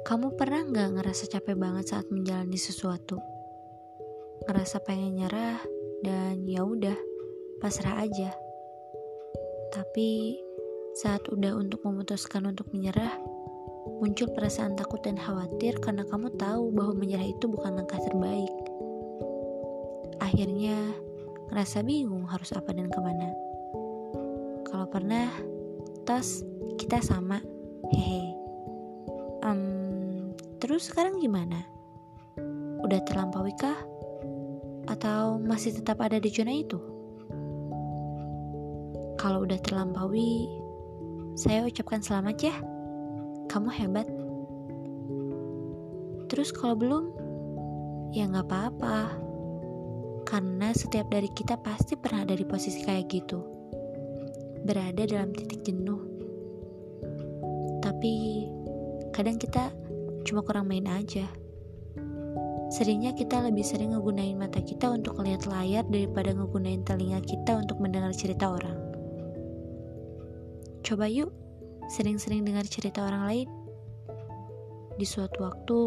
Kamu pernah nggak ngerasa capek banget saat menjalani sesuatu? Ngerasa pengen nyerah dan ya udah pasrah aja. Tapi saat udah untuk memutuskan untuk menyerah, muncul perasaan takut dan khawatir karena kamu tahu bahwa menyerah itu bukan langkah terbaik. Akhirnya ngerasa bingung harus apa dan ke mana. Kalau pernah, tos kita sama, hehe. Terus sekarang gimana? Udah terlampaui kah? Atau masih tetap ada di zona itu? Kalau udah terlampaui, saya ucapkan selamat ya. Kamu hebat. Terus kalau belum, ya nggak apa-apa. Karena setiap dari kita pasti pernah ada di posisi kayak gitu. Berada dalam titik jenuh. Tapi kadang kita cuma kurang main aja. Seringnya kita lebih sering ngegunain mata kita untuk lihat layar daripada ngegunain telinga kita untuk mendengar cerita orang. Coba yuk, sering-sering dengar cerita orang lain. Di suatu waktu,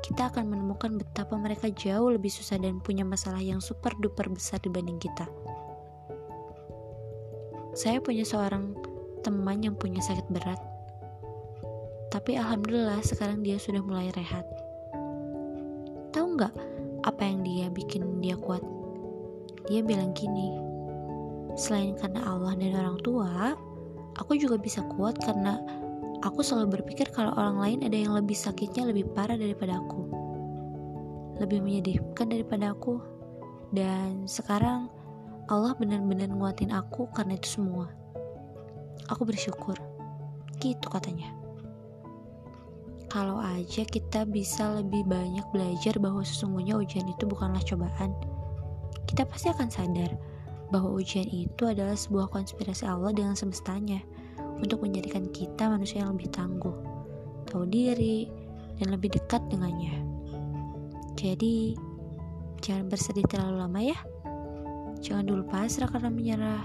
kita akan menemukan betapa mereka jauh lebih susah dan punya masalah yang super duper besar dibanding kita. Saya punya seorang teman yang punya sakit berat, tapi alhamdulillah sekarang dia sudah mulai rehat nggak apa yang dia bikin dia kuat? Dia bilang gini, selain karena Allah dan orang tua, aku juga bisa kuat karena aku selalu berpikir kalau orang lain ada yang lebih sakitnya lebih parah daripada aku. Lebih menyedihkan daripada aku. Dan sekarang Allah benar-benar nguatin aku karena itu semua. Aku bersyukur. Gitu katanya kalau aja kita bisa lebih banyak belajar bahwa sesungguhnya ujian itu bukanlah cobaan, kita pasti akan sadar bahwa ujian itu adalah sebuah konspirasi Allah dengan semestanya untuk menjadikan kita manusia yang lebih tangguh, tahu diri, dan lebih dekat dengannya. Jadi, jangan bersedih terlalu lama ya. Jangan dulu pasrah karena menyerah.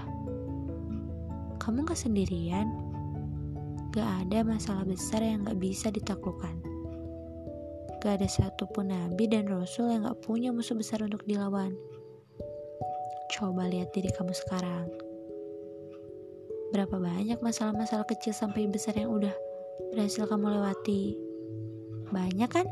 Kamu gak sendirian Gak ada masalah besar yang gak bisa ditaklukkan. Gak ada satupun nabi dan rasul yang gak punya musuh besar untuk dilawan. Coba lihat diri kamu sekarang. Berapa banyak masalah-masalah kecil sampai besar yang udah berhasil kamu lewati? Banyak kan?